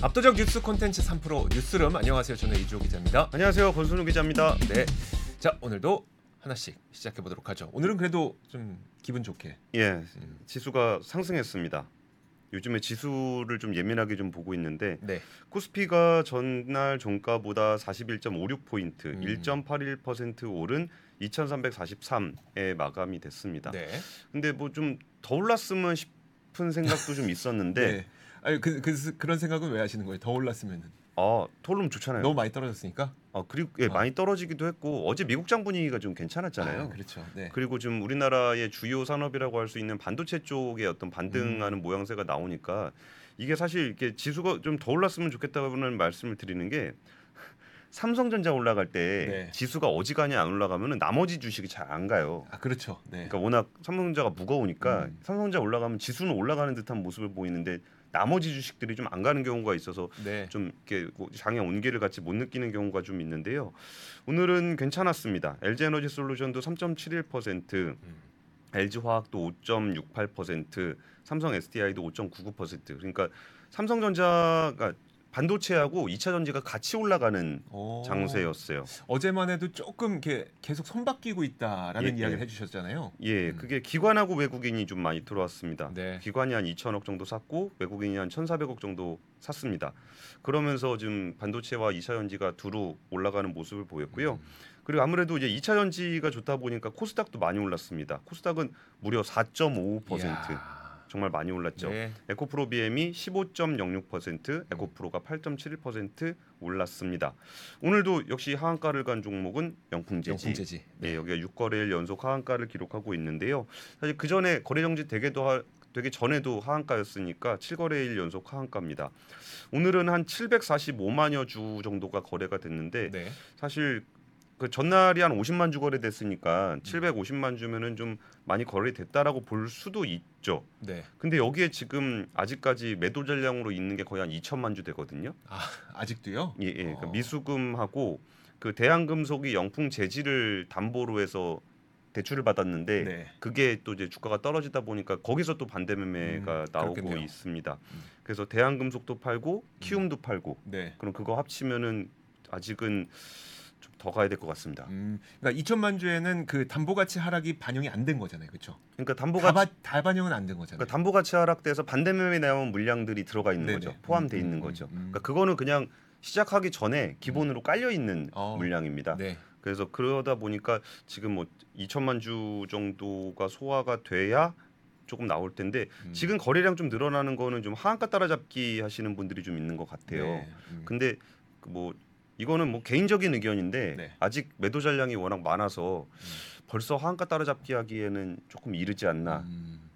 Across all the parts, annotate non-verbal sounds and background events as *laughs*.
압도적 뉴스 콘텐츠 3프로 뉴스룸 안녕하세요. 저는 이주호 기자입니다. 안녕하세요. 권순우 기자입니다. 네. 자, 오늘도 하나씩 시작해 보도록 하죠. 오늘은 그래도 좀 기분 좋게. 예, 지수가 상승했습니다. 요즘에 지수를 좀 예민하게 좀 보고 있는데 네. 코스피가 전날 종가보다 41.56 포인트, 음. 1.81% 오른 2,343에 마감이 됐습니다. 네. 근데 뭐 좀 더 올랐으면 싶은 생각도 좀 있었는데 *laughs* 네. 아니 그, 그 그런 생각은 왜 하시는 거예요? 더 올랐으면은 아, 더 오르면 좋잖아요. 너무 많이 떨어졌으니까. 아, 그리고 예, 아. 많이 떨어지기도 했고 어제 미국 장 분위기가 좀 괜찮았잖아요. 아, 그렇죠. 네. 그리고 좀 우리나라의 주요 산업이라고 할 수 있는 반도체 쪽의 어떤 반등하는 모양새가 나오니까 이게 사실 이렇게 지수가 좀 더 올랐으면 좋겠다는 말씀을 드리는 게 삼성전자 올라갈 때 네. 지수가 어지간히 안 올라가면은 나머지 주식이 잘 안 가요. 아, 그렇죠. 네. 그러니까 워낙 삼성전자가 무거우니까 음. 삼성전자 올라가면 지수는 올라가는 듯한 모습을 보이는데 나머지 주식들이 좀 안 가는 경우가 있어서 네. 좀 이렇게 뭐 장의 온기를 같이 못 느끼는 경우가 좀 있는데요. 오늘은 괜찮았습니다. LG 에너지 솔루션도 3.71%, 음. LG 화학도 5.68%, 삼성 SDI도 5.99%. 그러니까 삼성전자가 반도체하고 2차 전지가 같이 올라가는 오. 장세였어요. 어제만 해도 조금 이렇게 계속 손바뀌고 있다라는 예, 이야기를 예. 해주셨잖아요. 예, 음. 그게 기관하고 외국인이 좀 많이 들어왔습니다. 네. 기관이 한 2천억 정도 샀고 외국인이 한 1,400억 정도 샀습니다. 그러면서 지금 반도체와 2차 전지가 두루 올라가는 모습을 보였고요. 음. 그리고 아무래도 이제 2차 전지가 좋다 보니까 코스닥도 많이 올랐습니다. 코스닥은 무려 4.55% 이야. 정말 많이 올랐죠. 네. 에코프로 BM이 15.06%, 에코프로가 8.71% 올랐습니다. 오늘도 역시 하한가를 간 종목은 영풍제지. 영풍제지. 네, 여기가 6거래일 연속 하한가를 기록하고 있는데요. 사실 그 전에 거래 정지 되게도 하, 되기 전에도 하한가였으니까 7거래일 연속 하한가입니다. 오늘은 한 745만여 주 정도가 거래가 됐는데 네. 사실 그 전날이 한 50만 주 거래됐으니까 750만 주면은 좀 많이 거래됐다라고 볼 수도 있죠. 네. 근데 여기에 지금 아직까지 매도 전량으로 있는 게 거의 한 2천만 주 되거든요. 아, 아직도요? 예, 예. 그 어. 미수금하고 그 대한금속이 영풍 재질을 담보로 해서 대출을 받았는데 네. 그게 또 이제 주가가 떨어지다 보니까 거기서 또 반대 매매가 음, 나오고 그렇겠네요. 있습니다. 음. 그래서 대한금속도 팔고 키움도 팔고 네. 그럼 그거 합치면은 아직은 좀 더 가야 될 것 같습니다. 음, 그러니까 2천만 주에는 그 담보 가치 하락이 반영이 안 된 거잖아요, 그렇죠? 그러니까 다, 담보가 바, 다 반영은 안 된 거잖아요. 그러니까 담보 가치 하락돼서 반대 매매 나온 물량들이 들어가 있는 네네. 거죠. 포함돼 음, 있는 음, 거죠. 음, 음. 그러니까 그거는 그냥 시작하기 전에 기본으로 깔려 있는 어. 물량입니다. 네. 그래서 그러다 보니까 지금 뭐 2천만 주 정도가 소화가 돼야 조금 나올 텐데 음. 지금 거래량 좀 늘어나는 거는 좀 하한가 따라잡기 하시는 분들이 좀 있는 것 같아요. 네. 음. 근데 그뭐 이거는 뭐 개인적인 의견인데 네. 아직 매도 잔량이 워낙 많아서 벌써 하한가 따라잡기 하기에는 조금 이르지 않나라는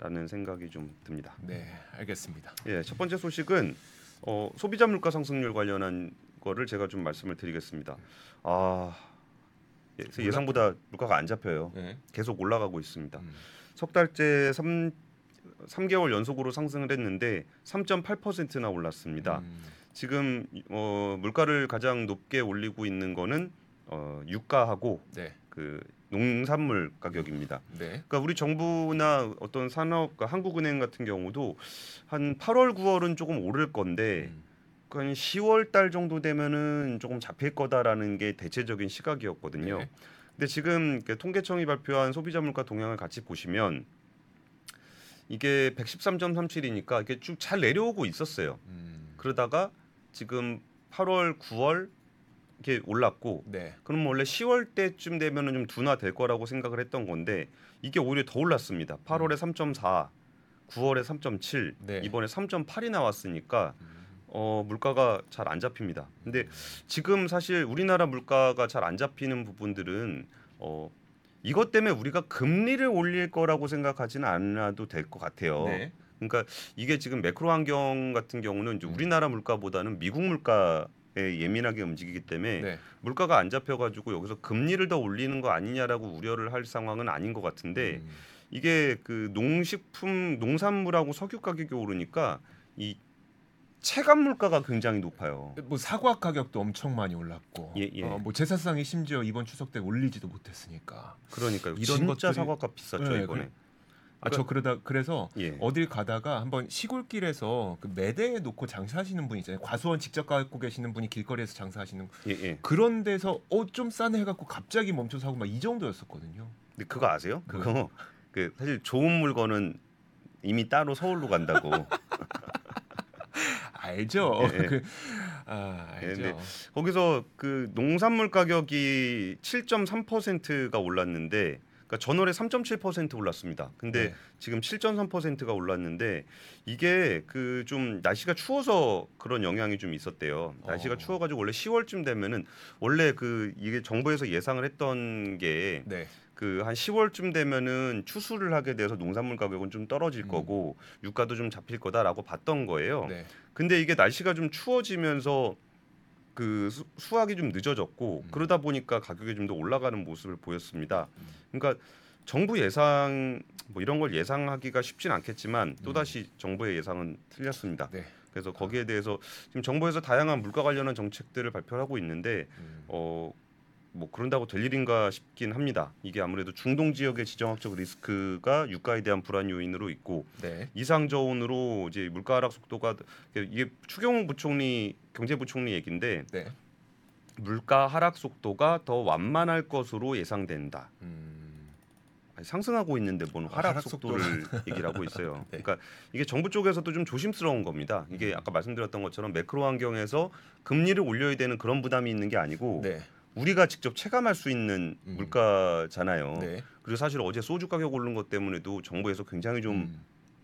음, 생각이 좀 듭니다. 네, 알겠습니다. 예, 첫 번째 소식은 어, 소비자 물가 상승률 관련한 거를 제가 좀 말씀을 드리겠습니다. 아 예, 예상보다 물가가 안 잡혀요. 네. 계속 올라가고 있습니다. 음. 석 달째 3 3개월 연속으로 상승을 했는데 3.8%나 올랐습니다. 음, 지금 어, 물가를 가장 높게 올리고 있는 거는 어, 유가하고 네. 그 농산물 가격입니다. 네. 그러니까 우리 정부나 어떤 산업, 그러니까 한국은행 같은 경우도 한 8월, 9월은 조금 오를 건데 음, 그한 10월 달 정도 되면은 조금 잡힐 거다라는 게 대체적인 시각이었거든요. 네. 근데 지금 그 통계청이 발표한 소비자 물가 동향을 같이 보시면 이게 113.37이니까 이게 쭉 잘 내려오고 있었어요. 음, 그러다가 지금 8월, 9월 이렇게 올랐고 네. 그럼 원래 10월 때쯤 되면은 좀 둔화 될 거라고 생각을 했던 건데 이게 오히려 더 올랐습니다. 8월에 3.4, 9월에 3.7, 네. 이번에 3.8이 나왔으니까 음, 어, 물가가 잘 안 잡힙니다. 근데 지금 사실 우리나라 물가가 잘 안 잡히는 부분들은 어, 이것 때문에 우리가 금리를 올릴 거라고 생각하지는 않아도 될 것 같아요. 네. 그러니까 이게 지금 매크로 환경 같은 경우는 이제 음. 우리나라 물가보다는 미국 물가 에 예민하게 움직이기 때문에 네. 물가가 안 잡혀가지고 여기서 금리를 더 올리는 거 아니냐라고 우려를 할 상황은 아닌 것 같은데 음, 이게 그 농식품 농산물하고 석유 가격이 오르니까 이 체감 물가가 굉장히 높아요. 뭐 사과 가격도 엄청 많이 올랐고, 예, 예. 어, 뭐 제사상이 심지어 이번 추석 때 올리지도 못했으니까. 그러니까 이런 진짜 것들이- 사과값 비쌌죠 네, 이번에. 아 저 그러다 그래서 예. 어딜 가다가 한번 시골길에서 그 매대에 놓고 장사하시는 분 있잖아요. 과수원 직접 갖고 계시는 분이 길거리에서 장사하시는 예, 예. 그런 데서 어 좀 싸네 해갖고 갑자기 멈춰서 하고 막 이 정도였었거든요. 근데 그거 아세요? 그- 그거 그 사실 좋은 물건은 이미 따로 서울로 간다고. *laughs* 알죠. 예, 예. 그, 아 알죠. 네. 거기서 그 농산물 가격이 7.3%가 올랐는데 그러니까 전월에 3.7% 올랐습니다. 근데 네. 지금 7.3%가 올랐는데 이게 그 좀 날씨가 추워서 그런 영향이 좀 있었대요. 날씨가 어. 추워가지고 원래 10월쯤 되면은 원래 그 이게 정부에서 예상을 했던 게 네. 그한 10월쯤 되면은 추수를 하게 돼서 농산물 가격은 좀 떨어질 음. 거고 유가도 좀 잡힐 거다라고 봤던 거예요. 네. 근데 이게 날씨가 좀 추워지면서 그 수, 수확이 좀 늦어졌고 음. 그러다 보니까 가격이 좀 더 올라가는 모습을 보였습니다. 음. 그러니까 정부 예상 뭐 이런 걸 예상하기가 쉽진 않겠지만 또 다시 정부의 예상은 틀렸습니다. 네. 그래서 거기에 대해서 지금 정부에서 다양한 물가 관련한 정책들을 발표하고 있는데 음. 어. 뭐 그런다고 될 일인가 싶긴 합니다. 이게 아무래도 중동 지역의 지정학적 리스크가 유가에 대한 불안 요인으로 있고 네. 이상 저온으로 이제 물가 하락 속도가 이게 추경호 부총리 경제부총리 얘긴데 네. 물가 하락 속도가 더 완만할 것으로 예상된다. 음. 아니, 상승하고 있는데 뭔 아, 하락, 하락 속도를 *laughs* 얘기를 하고 있어요. 네. 그러니까 이게 정부 쪽에서도 좀 조심스러운 겁니다. 이게 음. 아까 말씀드렸던 것처럼 매크로 환경에서 금리를 올려야 되는 그런 부담이 있는 게 아니고 네. 우리가 직접 체감할 수 있는 음. 물가잖아요. 네. 그리고 사실 어제 소주 가격 오른 것 때문에도 정부에서 굉장히 좀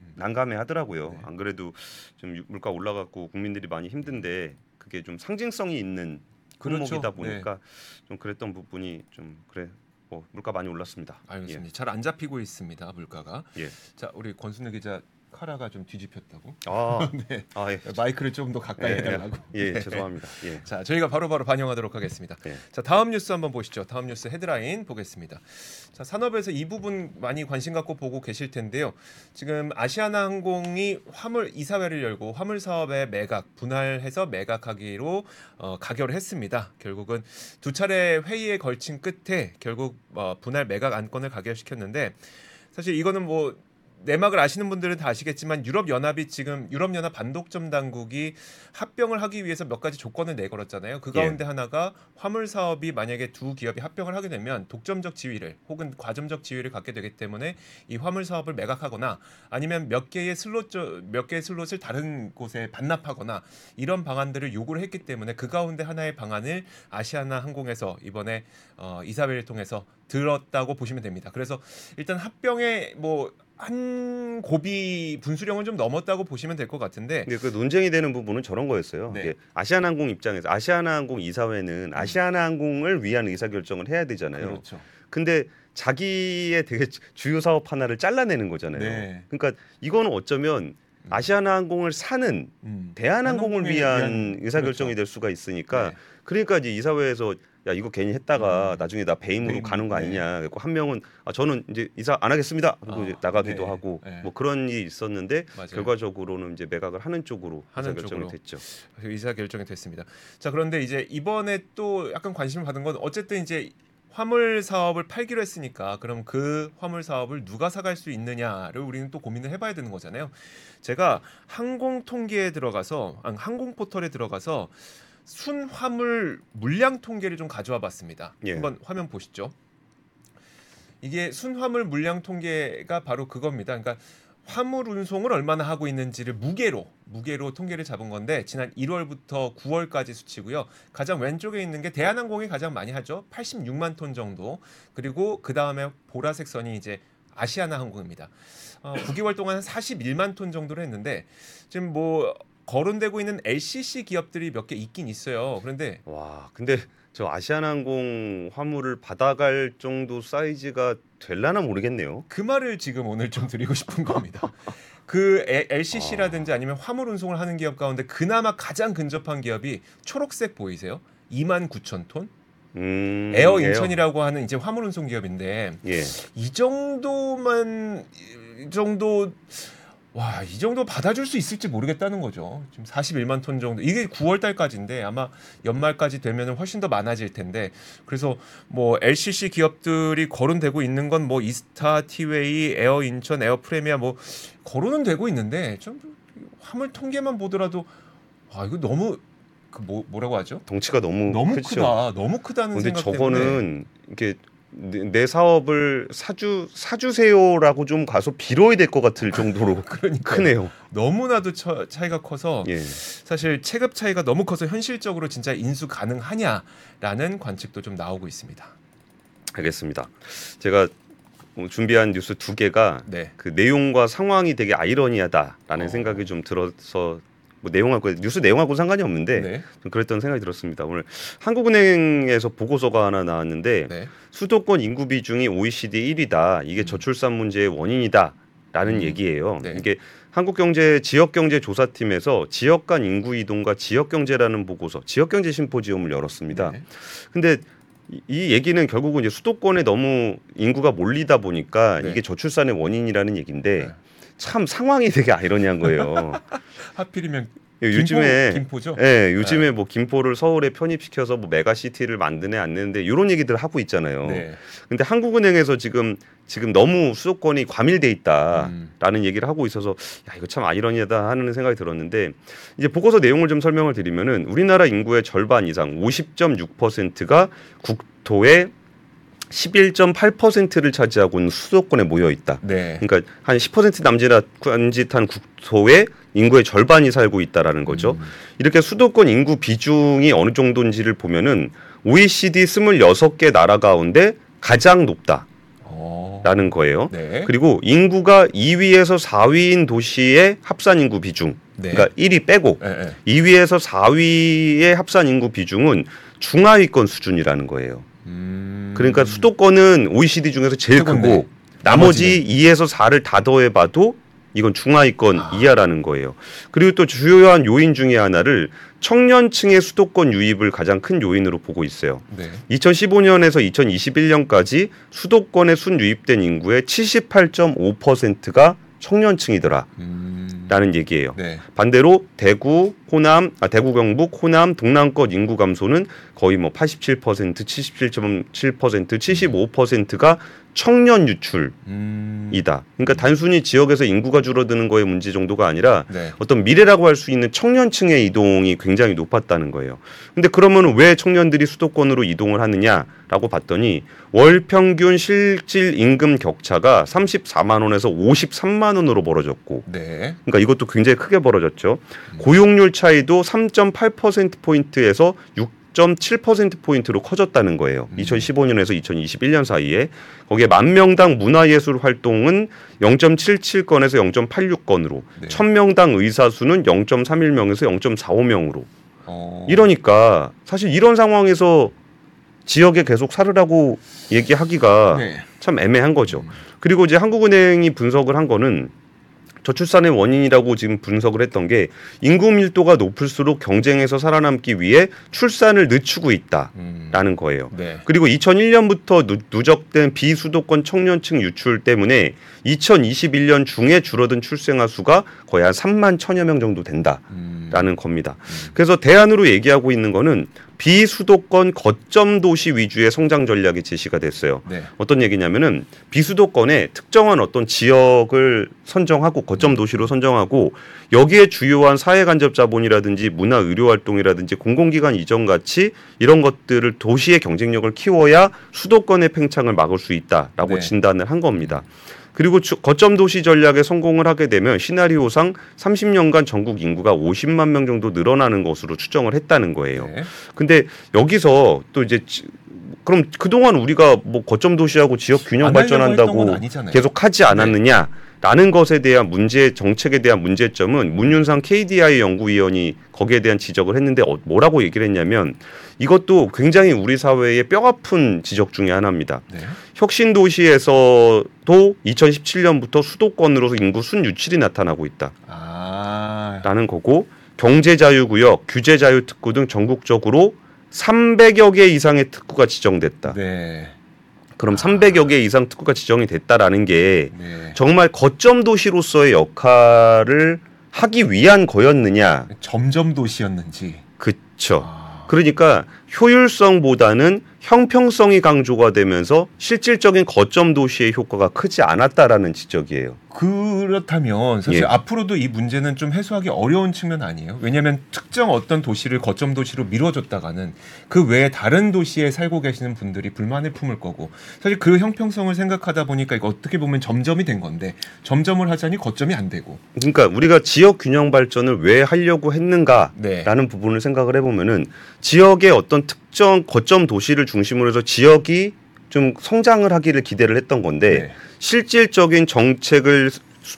음. 난감해 하더라고요. 네. 안 그래도 좀 유- 물가 올라갔고 국민들이 많이 힘든데 그게 좀 상징성이 있는 그렇죠. 품목이다 보니까 좀 그랬던 부분이 좀 그래 뭐 물가 많이 올랐습니다. 알겠습니다. 잘안 잡히고 있습니다. 물가가. 예. 자, 우리 권순우 기자 카라가 좀 뒤집혔다고. 예. 아, *laughs* 네. 아 예. 마이크를 좀 더 가까이 예, 해달라고. 예, 네. 죄송합니다. 예. 자, 저희가 바로 바로 반영하도록 하겠습니다. 예. 자, 다음 뉴스 한번 보시죠. 다음 뉴스 헤드라인 보겠습니다. 자, 산업에서 이 부분 많이 관심 갖고 보고 계실 텐데요. 지금 아시아나 항공이 화물 이사회를 열고 화물 사업의 매각 분할해서 매각하기로 어, 가결을 했습니다. 결국은 두 차례 회의에 걸친 끝에 결국 어, 분할 매각 안건을 가결시켰는데 사실 이거는 뭐 내막을 아시는 분들은 다 아시겠지만 유럽 연합이 지금 유럽 연합 반독점 당국이 합병을 하기 위해서 몇 가지 조건을 내걸었잖아요. 그 예. 가운데 하나가 화물 사업이 만약에 두 기업이 합병을 하게 되면 독점적 지위를 혹은 과점적 지위를 갖게 되기 때문에 이 화물 사업을 매각하거나 아니면 몇 개의 슬롯 몇 개의 슬롯을 다른 곳에 반납하거나 이런 방안들을 요구를 했기 때문에 그 가운데 하나의 방안을 아시아나 항공에서 이번에 어, 이사회를 통해서 들었다고 보시면 됩니다. 그래서 일단 합병에 뭐 한 고비 분수령을 좀 넘었다고 보시면 될 것 같은데 근데 그 논쟁이 되는 부분은 저런 거였어요. 네. 이게 아시아나항공 입장에서 아시아나항공 이사회는 아시아나항공을 위한 의사 결정을 해야 되잖아요. 그렇죠. 근데 자기의 되게 주요 사업 하나를 잘라내는 거잖아요. 네. 그러니까 이거는 어쩌면 아시아나항공을 사는 음. 대한항공을 위한, 위한- 의사 결정이 그렇죠. 될 수가 있으니까 네. 그러니까 이제 이사회에서 야 이거 괜히 했다가 음. 나중에 나 배임으로 배임, 가는 거 네. 아니냐. 그래서 한 명은 아, 저는 이제 이사 안 하겠습니다. 그리고 아, 이제 나가기도 네. 하고 네. 뭐 그런 일이 있었는데 맞아요. 결과적으로는 이제 매각을 하는 쪽으로 하는 의사 결정이 쪽으로. 됐죠. 의사 결정이 됐습니다. 자 그런데 이제 이번에 또 약간 관심을 받은 건 어쨌든 이제 화물 사업을 팔기로 했으니까 그럼 그 화물 사업을 누가 사갈 수 있느냐를 우리는 또 고민을 해봐야 되는 거잖아요. 제가 항공 통계에 들어가서 아니, 항공 포털에 들어가서 순 화물 물량 통계를 좀 가져와 봤습니다. 예. 한번 화면 보시죠. 이게 순화물 물량 통계가 바로 그겁니다. 그러니까 화물 운송을 얼마나 하고 있는지를 무게로 무게로 통계를 잡은 건데 지난 1월부터 9월까지 수치고요. 가장 왼쪽에 있는 게 대한항공이 가장 많이 하죠. 86만 톤 정도. 그리고 그 다음에 보라색 선이 이제 아시아나 항공입니다. 어, 9개월 동안 한 41만 톤 정도를 했는데 지금 뭐 거론되고 있는 LCC 기업들이 몇 개 있긴 있어요. 그런데 와, 근데 저 아시아나항공 화물을 받아갈 정도 사이즈가 될라나 모르겠네요. 그 말을 지금 오늘 좀 드리고 싶은 겁니다. *laughs* 그 LCC라든지 아니면 화물 운송을 하는 기업 가운데 그나마 가장 근접한 기업이 초록색 보이세요? 2만 9천 톤? 음, 에어 인천이라고 하는 이제 화물 운송 기업인데 예. 이 정도만 이 정도 와, 이 정도 받아줄 수 있을지 모르겠다는 거죠. 지금 41만 톤 정도. 이게 9월 달까지인데 아마 연말까지 되면 훨씬 더 많아질 텐데. 그래서 뭐 LCC 기업들이 거론되고 있는 건 뭐 이스타, 티웨이, 에어 인천, 에어 프레미아 뭐 거론은 되고 있는데 좀 화물 통계만 보더라도 아, 이거 너무 그 뭐 뭐라고 하죠? 덩치가 너무 너무 크죠. 크다. 너무 크다는 근데 생각 때문에 저거는 이게 내, 내 사업을 사주 사주세요라고 좀 가서 빌어야 될 것 같을 정도로 *laughs* 그러니까 크네요. 너무나도 처, 차이가 커서 예. 사실 체급 차이가 너무 커서 현실적으로 진짜 인수 가능하냐라는 관측도 좀 나오고 있습니다. 알겠습니다. 제가 뭐 준비한 뉴스 두 개가 네. 그 내용과 상황이 되게 아이러니하다라는 어. 생각이 좀 들어서 뭐 내용하고 뉴스 내용하고 상관이 없는데 네. 좀 그랬던 생각이 들었습니다. 오늘 한국은행에서 보고서가 하나 나왔는데 네. 수도권 인구 비중이 OECD 1위다. 이게 음. 저출산 문제의 원인이다라는 음. 얘기예요. 네. 이게 한국경제 지역경제 조사팀에서 지역 간 인구 이동과 지역경제라는 보고서, 지역경제 심포지엄을 열었습니다. 네. 근데 이- 이 얘기는 결국은 이제 수도권에 너무 인구가 몰리다 보니까 네. 이게 저출산의 원인이라는 얘기인데 네. 참 상황이 되게 아이러니한 거예요. *laughs* 하필이면 요즘에 김포, 죠 예, 요즘에 뭐 김포를 서울에 편입시켜서 뭐 메가시티를 만드네 안 내는데 이런 얘기들 하고 있잖아요. 네. 근데 한국은행에서 지금 지금 너무 수도권이 과밀돼 있다라는 음. 얘기를 하고 있어서 야 이거 참 아이러니하다 하는 생각이 들었는데 이제 보고서 내용을 좀 설명을 드리면은 우리나라 인구의 절반 이상 50.6%가 국토의 11.8%를 차지하고 있는 수도권에 모여 있다. 네. 그러니까 한 10% 남짓 남짓한 국토의 인구의 절반이 살고 있다라는 거죠. 음. 이렇게 수도권 인구 비중이 어느 정도인지를 보면은 OECD 26개 나라 가운데 가장 높다 라는 어. 거예요. 네. 그리고 인구가 2위에서 4위인 도시의 합산 인구 비중, 네. 그러니까 1위 빼고 네, 네. 2위에서 4위의 합산 인구 비중은 중하위권 수준이라는 거예요. 음. 그러니까 수도권은 OECD 중에서 제일 최고인데. 크고 나머지 2에서 4를 다 더해봐도 이건 중하위권 아. 이하라는 거예요. 그리고 또 주요한 요인 중에 하나를 청년층의 수도권 유입을 가장 큰 요인으로 보고 있어요. 네. 2015년에서 2021년까지 수도권에 순 유입된 인구의 78.5%가 청년층이더라라는 음. 얘기예요. 네. 반대로 대구, 호남, 아 대구 경북, 호남, 동남권 인구 감소는 거의 뭐 87%, 77.7%, 75%가 청년 유출이다. 음. 그러니까 단순히 지역에서 인구가 줄어드는 거의 문제 정도가 아니라 네. 어떤 미래라고 할 수 있는 청년층의 이동이 굉장히 높았다는 거예요. 근데 그러면 왜 청년들이 수도권으로 이동을 하느냐라고 봤더니 월 평균 실질 임금 격차가 34만 원에서 53만 원으로 벌어졌고 네. 그러니까 이것도 굉장히 크게 벌어졌죠. 고용률 차이도 3.8% 포인트에서 6.7% 포인트로 커졌다는 거예요. 음. 2015년에서 2021년 사이에 거기에 만 명당 문화예술 활동은 0.77건에서 0.86건으로 네. 1000명당 의사 수는 0.31명에서 0.45명으로. 어. 이러니까 사실 이런 상황에서 지역에 계속 살으라고 얘기하기가 네. 참 애매한 거죠. 음. 그리고 이제 한국은행이 분석을 한 거는 저출산의 원인이라고 지금 분석을 했던 게 인구 밀도가 높을수록 경쟁에서 살아남기 위해 출산을 늦추고 있다라는 음. 거예요. 네. 그리고 2001년부터 누 적된 비수도권 청년층 유출 때문에 2021년 중에 줄어든 출생아 수가 거의 한 3만 천여 명 정도 된다라는 음. 겁니다. 음. 그래서 대안으로 얘기하고 있는 거는 비수도권 거점 도시 위주의 성장 전략이 제시가 됐어요. 네. 어떤 얘기냐면은 비수도권에 특정한 어떤 지역을 선정하고 거점 도시로 선정하고 여기에 주요한 사회 간접 자본이라든지 문화 의료 활동이라든지 공공기관 이전 같이 이런 것들을 도시의 경쟁력을 키워야 수도권의 팽창을 막을 수 있다라고 네. 진단을 한 겁니다. 그리고 주- 거점 도시 전략에 성공을 하게 되면 시나리오상 30년간 전국 인구가 50만 명 정도 늘어나는 것으로 추정을 했다는 거예요. 네. 근데 여기서 또 이제 지- 그럼 그동안 우리가 뭐 거점 도시하고 지역 균형 발전한다고. 계속 하지 않았느냐라는 것에 대한 문제 정책에 대한 문제점은 문윤상 KDI 연구위원이 거기에 대한 지적을 했는데 어, 뭐라고 얘기를 했냐면 이것도 굉장히 우리 사회의 뼈아픈 지적 중에 하나입니다. 네. 혁신 도시에서도 2017년부터 수도권으로 인구 순유출이 나타나고 있다. 아. 라는 거고 경제 자유 구역, 규제 자유 특구 등 전국적으로 300여 개 이상의 특구가 지정됐다. 네. 그럼 300여 개 이상 특구가 지정이 됐다라는 게 네. 정말 거점 도시로서의 역할을 하기 위한 거였느냐? 점점 도시였는지. 그쵸. 아, 그러니까 효율성보다는 형평성이 강조가 되면서 실질적인 거점 도시의 효과가 크지 않았다라는 지적이에요. 그렇다면 사실 예. 앞으로도 이 문제는 좀 해소하기 어려운 측면 아니에요? 왜냐하면 특정 어떤 도시를 거점 도시로 미뤄줬다가는 그 외에 다른 도시에 살고 계시는 분들이 불만을 품을 거고 사실 그 형평성을 생각하다 보니까 이거 어떻게 보면 점점이 된 건데 점점을 하자니 거점이 안 되고 그러니까 우리가 지역 균형 발전을 왜 하려고 했는가라는 네. 부분을 생각을 해보면은 지역의 어떤 특정 거점 도시를 중심으로 해서 지역이 좀 성장을 하기를 기대를 했던 건데 네. 실질적인 정책을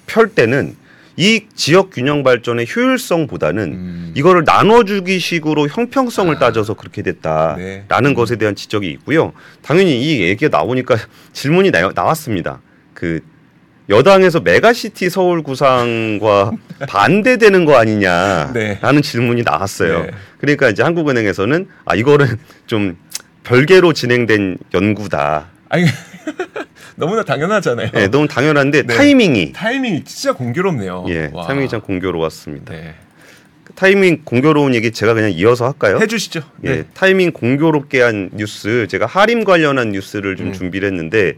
펼 때는 이 지역 균형 발전의 효율성보다는 음, 이거를 나눠주기 식으로 형평성을 아. 따져서 그렇게 됐다라는 네. 것에 대한 지적이 있고요. 당연히 이 얘기가 나오니까 *laughs* 질문이 나, 나왔습니다. 그 여당에서 메가시티 서울 구상과 *laughs* 반대되는 거 아니냐라는 네. 질문이 나왔어요. 네. 그러니까 이제 한국은행에서는 아 이거는 좀 별개로 진행된 연구다. 아니 *laughs* 너무나 당연하잖아요. 예, 너무 당연한데 네. 타이밍이 타이밍이 진짜 공교롭네요. 예, 와. 타이밍이 참 공교로웠습니다. 네. 타이밍 공교로운 얘기 제가 그냥 이어서 할까요? 해주시죠. 예, 네. 타이밍 공교롭게 한 뉴스 제가 하림 관련한 뉴스를 좀 음. 준비를 했는데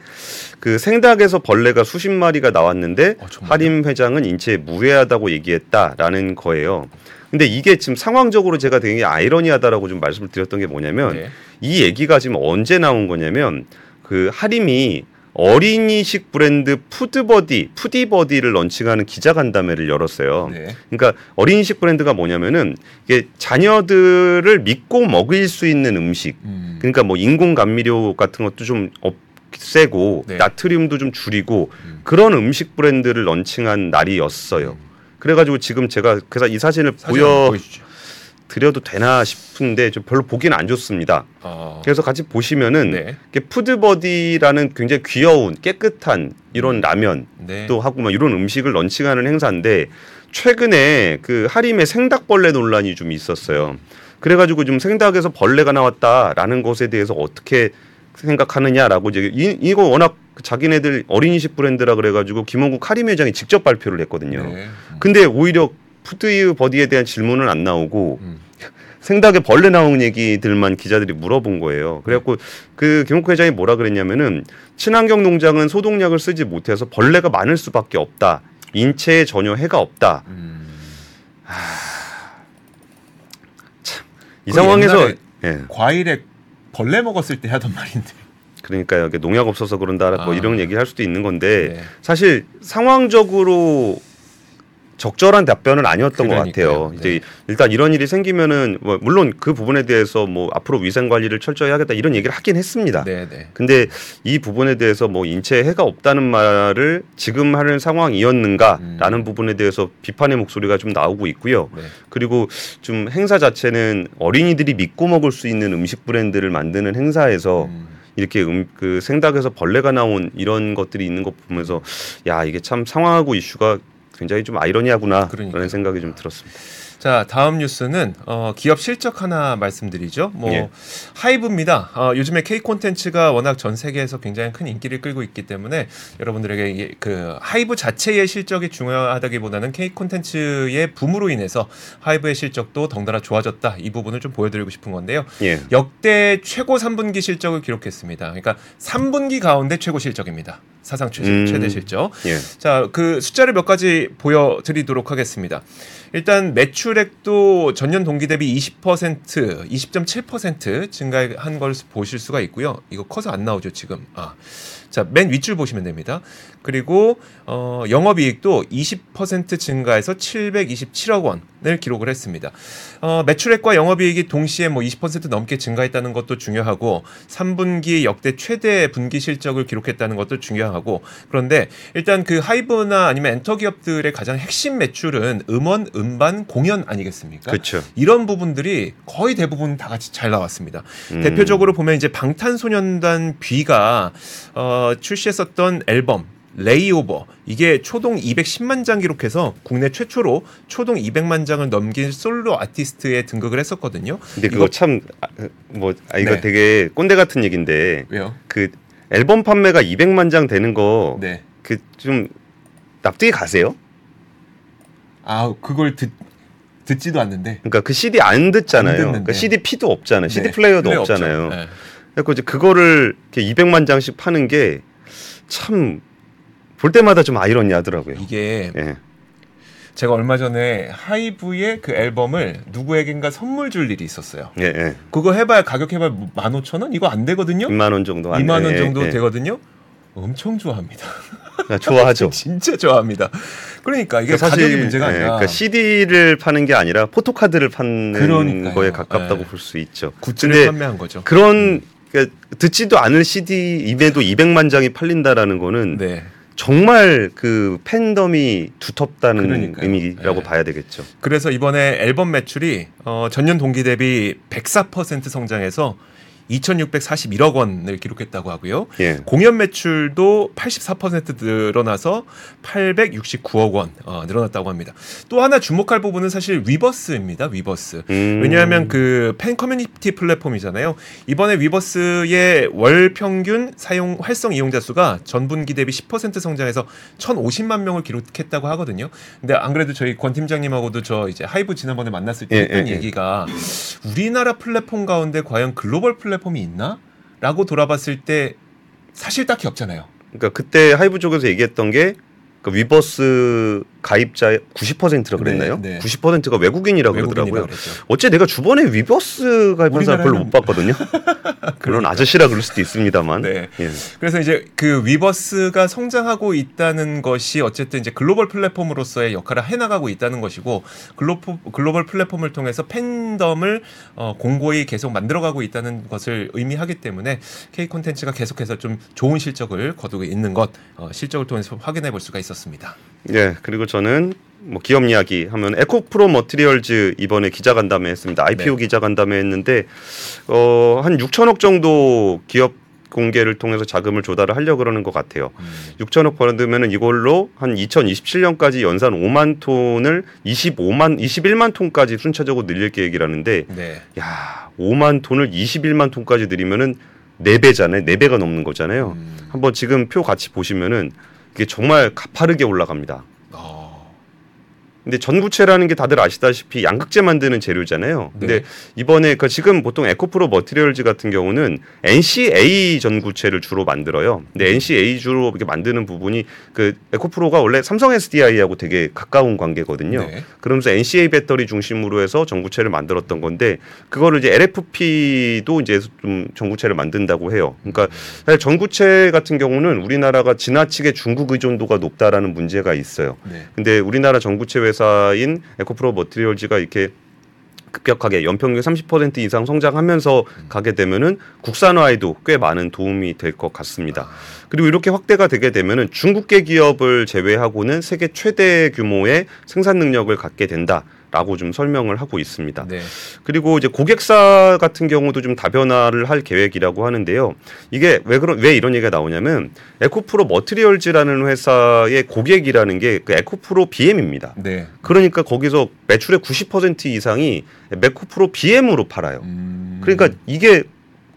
그 생닭에서 벌레가 수십 마리가 나왔는데 어? 하림 회장은 인체에 무해하다고 얘기했다라는 거예요. 근데 이게 지금 상황적으로 제가 되게 아이러니하다라고 좀 말씀을 드렸던 게 뭐냐면 네. 이 얘기가 지금 언제 나온 거냐면 그 하림이 어린이식 브랜드 푸드버디, 푸디버디를 런칭하는 기자 간담회를 열었어요. 네. 그러니까 어린이식 브랜드가 뭐냐면은 이게 자녀들을 믿고 먹일 수 있는 음식. 음. 그러니까 뭐 인공 감미료 같은 것도 좀 없애고 네. 나트륨도 좀 줄이고 음. 그런 음식 브랜드를 런칭한 날이었어요. 그래가지고 지금 제가 그래서 이 사진을 보여 보여주죠. 드려도 되나 싶은데 좀 별로 보기는 안 좋습니다. 어. 그래서 같이 보시면은 네. 푸드버디라는 굉장히 귀여운 깨끗한 이런 음. 라면 네. 또 하고 막 이런 음식을 런칭하는 행사인데 최근에 그 하림의 생닭벌레 논란이 좀 있었어요. 그래가지고 좀 생닭에서 벌레가 나왔다라는 것에 대해서 어떻게 생각하느냐라고 이제 이, 이거 워낙 자기네들 어린이식 브랜드라 그래가지고 김홍국 하림 회장이 직접 발표를 했거든요. 네. 음. 근데 오히려 푸드 버디에 대한 질문은 안 나오고 음. 생닭에 벌레 나온 얘기들만 기자들이 물어본 거예요. 그래갖고 그 김홍국 회장이 뭐라 그랬냐면은 친환경 농장은 소독약을 쓰지 못해서 벌레가 많을 수밖에 없다. 인체에 전혀 해가 없다. 음. 이그 상황에서 예. 과일에 벌레 먹었을 때 하던 말인데. 그러니까 여기 농약 없어서 그런다 뭐 아. 이런 얘기 할 수도 있는 건데 네. 사실 상황적으로 적절한 답변은 아니었던 것 그러니까요. 같아요. 네. 이제 일단 이런 일이 생기면은 뭐 물론 그 부분에 대해서 뭐 앞으로 위생 관리를 철저히 하겠다 이런 얘기를 하긴 했습니다. 네, 네. 근데 이 부분에 대해서 뭐 인체에 해가 없다는 말을 지금 하는 상황이었는가라는 음. 부분에 대해서 비판의 목소리가 좀 나오고 있고요. 네. 그리고 좀 행사 자체는 어린이들이 믿고 먹을 수 있는 음식 브랜드를 만드는 행사에서 음. 이렇게 음, 그 생닭에서 벌레가 나온 이런 것들이 있는 것 보면서 야 이게 참 상황하고 이슈가 굉장히 좀 아이러니하구나라는 그러니까요. 생각이 좀 들었습니다. 자 다음 뉴스는 어, 기업 실적 하나 말씀드리죠. 뭐 예. 하이브입니다. 어, 요즘에 K 콘텐츠가 워낙 전 세계에서 굉장히 큰 인기를 끌고 있기 때문에 여러분들에게 이- 그 하이브 자체의 실적이 중요하다기보다는 K 콘텐츠의 붐으로 인해서 하이브의 실적도 덩달아 좋아졌다. 이 부분을 좀 보여드리고 싶은 건데요. 예. 역대 최고 3분기 실적을 기록했습니다. 그러니까 3분기 가운데 최고 실적입니다. 사상 최, 음. 최대 실적. 예. 자, 그 숫자를 몇 가지 보여드리도록 하겠습니다. 일단 매출액도 전년 동기 대비 20%, 20.7% 증가한 걸 보실 수가 있고요. 이거 커서 안 나오죠 지금. 아, 자, 맨 윗줄 보시면 됩니다. 그리고 어, 영업이익도 20% 증가해서 727억 원을 기록을 했습니다. 어, 매출액과 영업이익이 동시에 뭐 20% 넘게 증가했다는 것도 중요하고 3분기 역대 최대 분기 실적을 기록했다는 것도 중요하고 그런데 일단 그 하이브나 아니면 엔터 기업들의 가장 핵심 매출은 음원, 음반, 공연 아니겠습니까? 그렇죠. 이런 부분들이 거의 대부분 다 같이 잘 나왔습니다. 음. 대표적으로 보면 이제 방탄소년단 B가 어, 출시했었던 앨범 레이오버 이게 초동 210만 장 기록해서 국내 최초로 초동 200만 장을 넘긴 솔로 아티스트에 등극을 했었거든요. 근데 그거 참뭐 아, 이거 네. 되게 꼰대 같은 얘기인데 왜요? 그 앨범 판매가 200만 장 되는 거 그좀 네. 납득이 가세요? 아 그걸 듣 듣지도 않는데. 그러니까 그 CD 안 듣잖아요. 안. 그러니까 CDP도 없잖아요. CD 네. 플레이어도 플레이 없잖아요. 네. 그래서 이제 그거를 이렇게 200만 장씩 파는 게 참 볼 때마다 좀 아이러니하더라고요. 이게 예. 제가 얼마 전에 하이브의 그 앨범을 누구에겐가 선물 줄 일이 있었어요. 예, 예. 그거 해봐야 가격 해봐야 15,000원 이거 안 되거든요. 2만 원 정도 안 2만 원 예, 정도 예. 되거든요. 엄청 좋아합니다. 아, 좋아하죠. *laughs* 진짜 좋아합니다. 그러니까 이게 그러니까 가격이 문제가 예, 아니라 그러니까 CD를 파는 게 아니라 포토카드를 파는 그러니까요. 거에 가깝다고 예. 볼수 있죠. 굿즈를 판매한 거죠. 그런 그러니까 듣지도 않을 CD 임에도 200만 장이 팔린다라는 거는 네. 정말 그 팬덤이 두텁다는 그러니까요. 의미라고 네. 봐야 되겠죠. 그래서 이번에 앨범 매출이 어, 전년 동기 대비 104% 성장해서 2,641억 원을 기록했다고 하고요. 예. 공연 매출도 84% 늘어나서 869억 원 어, 늘어났다고 합니다. 또 하나 주목할 부분은 사실 위버스입니다. 위버스. 음. 왜냐하면 그 팬 커뮤니티 플랫폼이잖아요. 이번에 위버스의 월 평균 사용 활성 이용자 수가 전분기 대비 10% 성장해서 1,050만 명을 기록했다고 하거든요. 근데 안 그래도 저희 권 팀장님하고도 저 이제 하이브 지난번에 만났을 때 예, 했던 예, 예. 얘기가 우리나라 플랫폼 가운데 과연 글로벌 플랫폼 이 있나? 라고 돌아봤을 때 사실 딱히 없잖아요. 그러니까 그때 하이브 쪽에서 얘기했던 게 그 위버스 가입자의 90%라 그랬나요? 네, 네. 90%가 외국인이라고 외국인이라 그러더라고요. 어째 내가 주변에 위버스 가입한 사람 별로 못 봤거든요. *laughs* 물론 아저씨라 그럴 수도 있습니다만. 네. 예. 그래서 이제 그 위버스가 성장하고 있다는 것이 어쨌든 이제 글로벌 플랫폼으로서의 역할을 해나가고 있다는 것이고 글로포, 글로벌 플랫폼을 통해서 팬덤을 어, 공고히 계속 만들어가고 있다는 것을 의미하기 때문에 K 콘텐츠가 계속해서 좀 좋은 실적을 거두고 있는 것 어, 실적을 통해서 확인해 볼 수가 있었습니다. 예. 그리고 저는 뭐 기업 이야기 하면 에코프로 머티리얼즈 이번에 기자간담회 했습니다. IPO 네. 기자간담회 했는데 어, 한 6천억 정도 기업 공개를 통해서 자금을 조달을 하려 고 그러는 것 같아요. 6천억 벌어들면은 이걸로 한 2027년까지 연산 5만 톤을 25만 21만 톤까지 순차적으로 늘릴 계획이라는데 네. 야, 5만 톤을 21만 톤까지 늘리면은 4배잖아요. 4배가 넘는 거잖아요. 음, 한번 지금 표 같이 보시면은 이게 정말 가파르게 올라갑니다. 어, 근데 전구체라는 게 다들 아시다시피 양극재 만드는 재료잖아요. 근데 네. 이번에 그 지금 보통 에코프로 머티리얼즈 같은 경우는 NCA 전구체를 주로 만들어요. 근데 NCA 주로 이렇게 만드는 부분이 그 에코프로가 원래 삼성 SDI하고 되게 가까운 관계거든요. 네. 그러면서 NCA 배터리 중심으로 해서 전구체를 만들었던 건데 그거를 이제 LFP도 이제 좀 전구체를 만든다고 해요. 그러니까 사실 전구체 같은 경우는 우리나라가 지나치게 중국 의존도가 높다라는 문제가 있어요. 네. 근데 우리나라 전구체 회사인 에코프로 머티리얼즈가 이렇게 급격하게 연평균 30% 이상 성장하면서 가게 되면은 국산화에도 꽤 많은 도움이 될 것 같습니다. 그리고 이렇게 확대가 되게 되면은 중국계 기업을 제외하고는 세계 최대 규모의 생산 능력을 갖게 된다 라고 좀 설명을 하고 있습니다. 네. 그리고 이제 고객사 같은 경우도 좀 다변화를 할 계획이라고 하는데요. 이게 왜 그런 왜 이런 얘기가 나오냐면 에코프로 머티리얼즈라는 회사의 고객이라는 게 그 에코프로 BM입니다. 네. 그러니까 거기서 매출의 90% 이상이 에코프로 BM으로 팔아요. 음, 그러니까 이게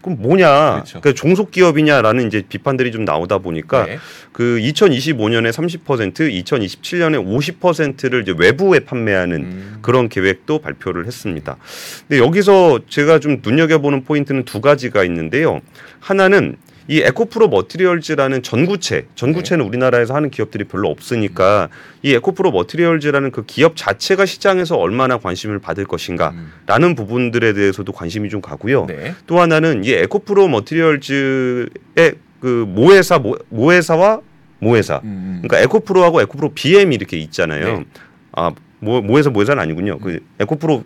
그럼 뭐냐? 그렇죠. 그 종속 기업이냐라는 이제 비판들이 좀 나오다 보니까 네. 그 2025년에 30%, 2027년에 50%를 이제 외부에 판매하는 음, 그런 계획도 발표를 했습니다. 근데 여기서 제가 좀 눈여겨 보는 포인트는 두 가지가 있는데요. 하나는 이 에코프로 머티리얼즈라는 전구체, 전구체는 네. 우리나라에서 하는 기업들이 별로 없으니까 이 에코프로 머티리얼즈라는 그 기업 자체가 시장에서 얼마나 관심을 받을 것인가라는 음, 부분들에 대해서도 관심이 좀 가고요. 네. 또 하나는 이 에코프로 머티리얼즈의 그 모회사 모, 모회사와 모회사 음, 그러니까 에코프로하고 에코프로 BM이 이렇게 있잖아요. 네. 아, 모, 모에서 모회사는 아니군요. 그 에코프로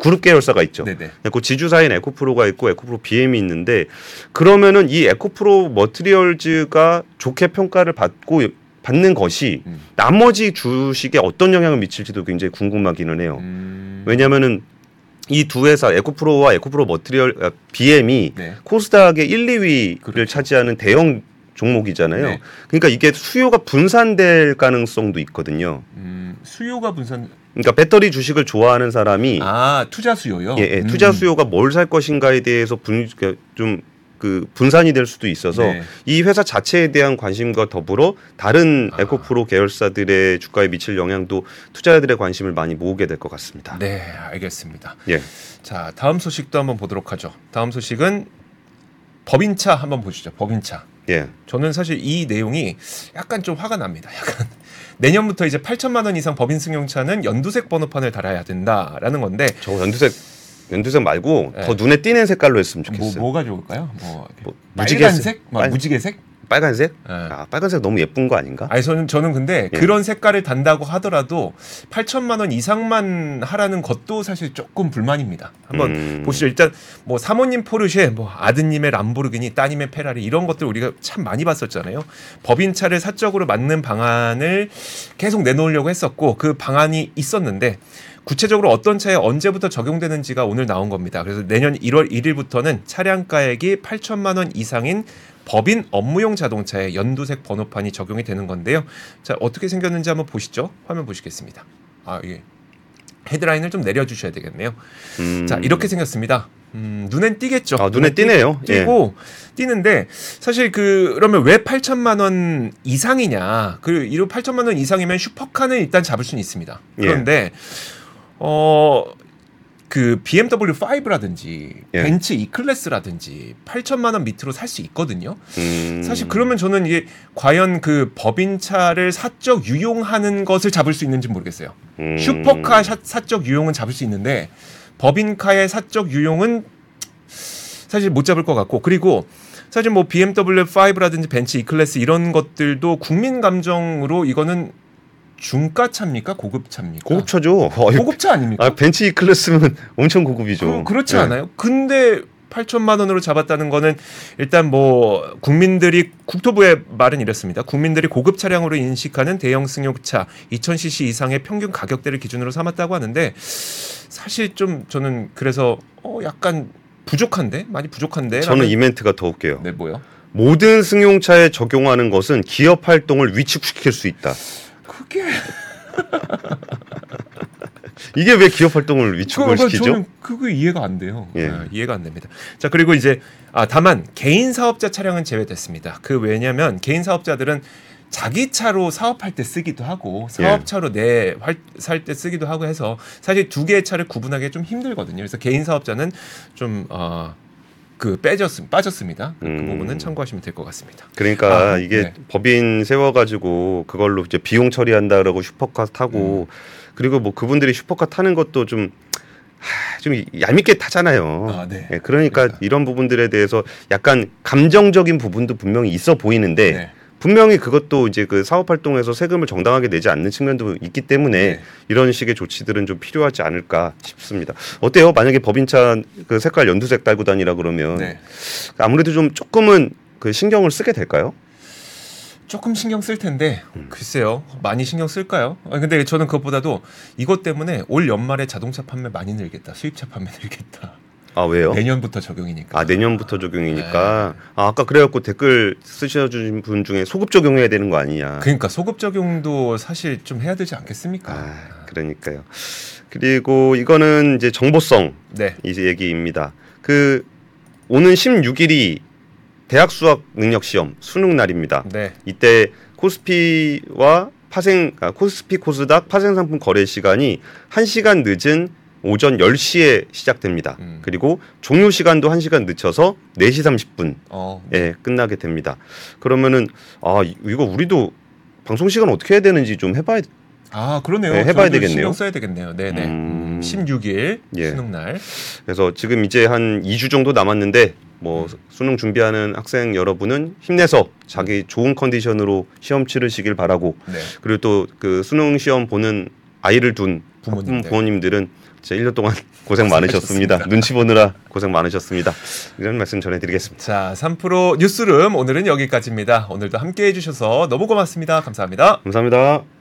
그룹 계열사가 있죠. 네네. 그 지주사인 에코프로가 있고 에코프로 BM이 있는데 그러면은 이 에코프로 머티리얼즈가 좋게 평가를 받고 받는 것이 음. 나머지 주식에 어떤 영향을 미칠지도 굉장히 궁금하기는 해요. 음, 왜냐하면은 이두 회사 에코프로와 에코프로 머티리얼 아, BM이 네. 코스닥의 1, 2위를 그렇죠. 차지하는 대형 종목이잖아요. 네. 그러니까 이게 수요가 분산될 가능성도 있거든요. 음, 수요가 분산. 그러니까 배터리 주식을 좋아하는 사람이 아 투자 수요요. 예, 예, 음, 투자 수요가 뭘 살 것인가에 대해서 분, 그러니까 좀그 분산이 될 수도 있어서 네. 이 회사 자체에 대한 관심과 더불어 다른 아. 에코프로 계열사들의 주가에 미칠 영향도 투자자들의 관심을 많이 모으게 될 것 같습니다. 네, 알겠습니다. 예. 자, 다음 소식도 한번 보도록 하죠. 다음 소식은 법인차 한번 보시죠. 법인차. 예. 저는 사실 이 내용이 약간 좀 화가 납니다. *laughs* 약간 내년부터 이제 8천만 원 이상 법인 승용차는 연두색 번호판을 달아야 된다라는 건데 저 연두색 연두색 말고 네. 더 눈에 띄는 색깔로 했으면 뭐 좋겠어요. 뭐 가 좋을까요? 뭐, 뭐 무지개색? 빨간색? 뭐 빨- 무지개색? 빨간색? 예. 아, 빨간색 너무 예쁜 거 아닌가? 아니 저는 저는 근데 예. 그런 색깔을 단다고 하더라도 8천만 원 이상만 하라는 것도 사실 조금 불만입니다. 한번 음. 보시죠. 일단 뭐 사모님 포르쉐, 뭐 아드님의 람보르기니, 따님의 페라리 이런 것들 우리가 참 많이 봤었잖아요. 법인차를 사적으로 맞는 방안을 계속 내놓으려고 했었고 그 방안이 있었는데 구체적으로 어떤 차에 언제부터 적용되는지가 오늘 나온 겁니다. 그래서 내년 1월 1일부터는 차량가액이 8천만 원 이상인 법인 업무용 자동차에 연두색 번호판이 적용이 되는 건데요. 자 어떻게 생겼는지 한번 보시죠. 화면 보시겠습니다. 아 이게 헤드라인을 좀 내려주셔야 되겠네요. 음. 자 이렇게 생겼습니다. 음, 눈엔 띄겠죠. 아, 눈에 띄네요. 예. 띄고 띄는데 사실 그 그러면 왜 8천만 원 이상이냐? 그 이로 8천만 원 이상이면 슈퍼카는 일단 잡을 수는 있습니다. 예. 그런데 어. 그 BMW 5라든지 예. 벤츠 E 클래스라든지 8천만 원 밑으로 살 수 있거든요. 음. 사실 그러면 저는 이게 과연 그 법인차를 사적 유용하는 것을 잡을 수 있는지 모르겠어요. 음. 슈퍼카 사, 사적 유용은 잡을 수 있는데 법인카의 사적 유용은 사실 못 잡을 것 같고 그리고 사실 뭐 BMW 5라든지 벤츠 E 클래스 이런 것들도 국민 감정으로 이거는 중가차입니까 고급차입니까? 고급차죠. 어, 이거- 고급차 아닙니까? 아, 벤츠 E 클래스면 엄청 고급이죠. 그, 그렇지 예. 않아요? 근데 8천만 원으로 잡았다는 거는 일단 뭐 국민들이 국토부의 말은 이렇습니다. 국민들이 고급 차량으로 인식하는 대형 승용차 2000cc 이상의 평균 가격대를 기준으로 삼았다고 하는데 사실 좀 저는 그래서 어 약간 부족한데 많이 부족한데 저는 이 멘트가 더 웃겨요. 네 뭐요? 모든 승용차에 적용하는 것은 기업 활동을 위축시킬 수 있다. 그게 이게 왜 기업 활동을 위축을 그거 시키죠? 저는 그거 이해가 안 돼요. 예. 아, 이해가 안 됩니다. 자 그리고 이제 아 다만 개인 사업자 차량은 제외됐습니다. 그 왜냐하면 개인 사업자들은 자기 차로 사업할 때 쓰기도 하고 예. 사업차로 내 살 때 쓰기도 하고 해서 사실 두 개의 차를 구분하기 좀 힘들거든요. 그래서 개인 사업자는 좀 어, 그 빼졌 빠졌습니다. 그, 그 음. 부분은 참고하시면 될 것 같습니다. 그러니까 아, 이게 네. 법인 세워가지고 그걸로 이제 비용 처리한다라고 슈퍼카 타고 음. 그리고 뭐 그분들이 슈퍼카 타는 것도 좀. 하, 좀 얄밉게 타잖아요. 아, 네. 예, 그러니까 그러니까. 이런 부분들에 대해서 약간 감정적인 부분도 분명히 있어 보이는데 네. 분명히 그것도 이제 그 사업 활동에서 세금을 정당하게 내지 않는 측면도 있기 때문에 네. 이런 식의 조치들은 좀 필요하지 않을까 싶습니다. 어때요? 만약에 법인차 그 색깔 연두색 달고 다니라 그러면 네. 아무래도 좀 조금은 그 신경을 쓰게 될까요? 조금 신경 쓸 텐데 음. 글쎄요 많이 신경 쓸까요? 아, 근데 저는 그것보다도 이것 때문에 올 연말에 자동차 판매 많이 늘겠다 수입차 판매 늘겠다 아 왜요? 내년부터 적용이니까 아 내년부터 적용이니까 네. 아, 아까 그래갖고 댓글 쓰셔준 분 중에 소급 적용해야 되는 거 아니냐? 그러니까 소급 적용도 사실 좀 해야 되지 않겠습니까? 아 그러니까요. 그리고 이거는 이제 정보성 네 이제 얘기입니다. 그 오는 16일이 대학 수학 능력 시험 수능 날입니다. 네. 이때 코스피와 파생 아, 코스피 코스닥 파생 상품 거래 시간이 1시간 늦은 오전 10시에 시작됩니다. 음. 그리고 종료 시간도 1시간 늦춰서 4시 30분 어, 예, 끝나게 됩니다. 그러면은 아 이- 이거 우리도 방송 시간 어떻게 해야 되는지 좀 해봐야 아 그러네요. 네, 해봐야 되겠네요. 신경 써야 되겠네요. 네네. 음. 음, 16일 예. 수능 날. 그래서 지금 이제 한 2주 정도 남았는데 뭐 음. 수능 준비하는 학생 여러분은 힘내서 자기 좋은 컨디션으로 시험 치르시길 바라고 네. 그리고 또 그 수능 시험 보는 아이를 둔 부모님들. 부모님들은 진짜 1년 동안 *laughs* 고생 많으셨습니다. 눈치 보느라 고생 많으셨습니다. 이런 말씀 전해드리겠습니다. 자, 3프로 뉴스룸 오늘은 여기까지입니다. 오늘도 함께 해주셔서 너무 고맙습니다. 감사합니다. 감사합니다.